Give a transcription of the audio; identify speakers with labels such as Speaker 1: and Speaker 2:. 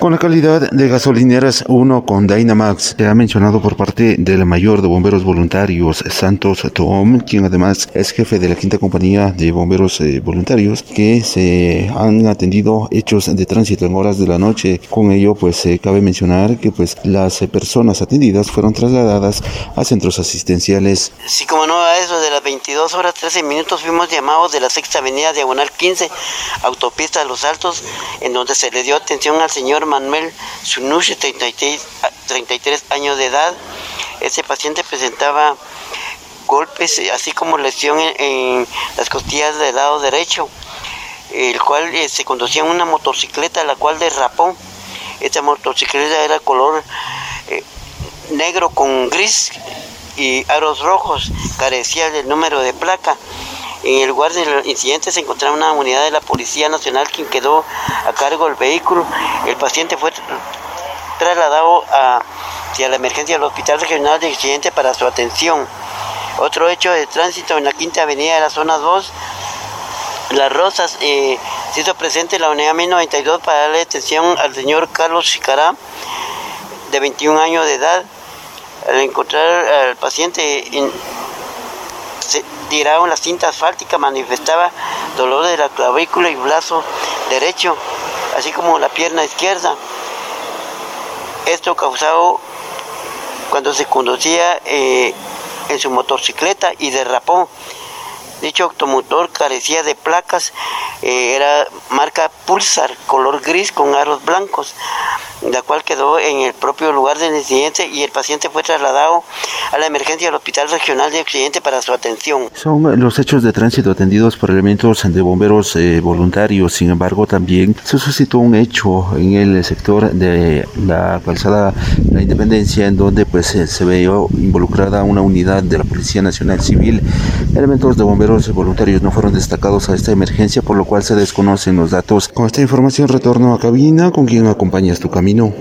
Speaker 1: Con la calidad de gasolineras 1 con Dynamax, se ha mencionado por parte del mayor de bomberos voluntarios, Santos Tom, quien además es jefe de la quinta compañía de bomberos eh, voluntarios, que se han atendido hechos de tránsito en horas de la noche. Con ello, pues eh, cabe mencionar que pues las personas atendidas fueron trasladadas a centros asistenciales.
Speaker 2: Sí, como no, a eso de las 22 horas 13 minutos fuimos llamados de la sexta avenida diagonal 15, autopista de los Altos, en donde se le dio atención al señor Manuel Sunushi, 33, 33 años de edad. Ese paciente presentaba golpes, así como lesión en, las costillas del lado derecho, el cual eh, se conducía en una motocicleta, la cual derrapó. Esta motocicleta era color eh, negro con gris y aros rojos, carecía del número de placa. En el lugar del incidente se encontraba una unidad de la Policía Nacional quien quedó a cargo del vehículo. El paciente fue trasladado hacia la emergencia del Hospital Regional de Accidente para su atención. Otro hecho de tránsito en la Quinta Avenida de la Zona 2, Las Rosas, eh, se hizo presente la unidad 1092 para darle atención al señor Carlos Chicará, de 21 años de edad. Al encontrar al paciente se tiraba la cinta asfáltica, manifestaba dolor de la clavícula y brazo derecho, así como la pierna izquierda. Esto causado cuando se conducía eh, en su motocicleta y derrapó. Dicho automotor carecía de placas, eh, era marca Pulsar, color gris con aros blancos la cual quedó en el propio lugar del incidente y el paciente fue trasladado a la emergencia del Hospital Regional de Occidente para su atención.
Speaker 1: Son los hechos de tránsito atendidos por elementos de bomberos eh, voluntarios, sin embargo también se suscitó un hecho en el sector de la calzada La Independencia en donde pues se vio involucrada una unidad de la Policía Nacional Civil. Elementos de bomberos voluntarios no fueron destacados a esta emergencia por lo cual se desconocen los datos. Con esta información retorno a cabina con quien acompañas tu camino. dominant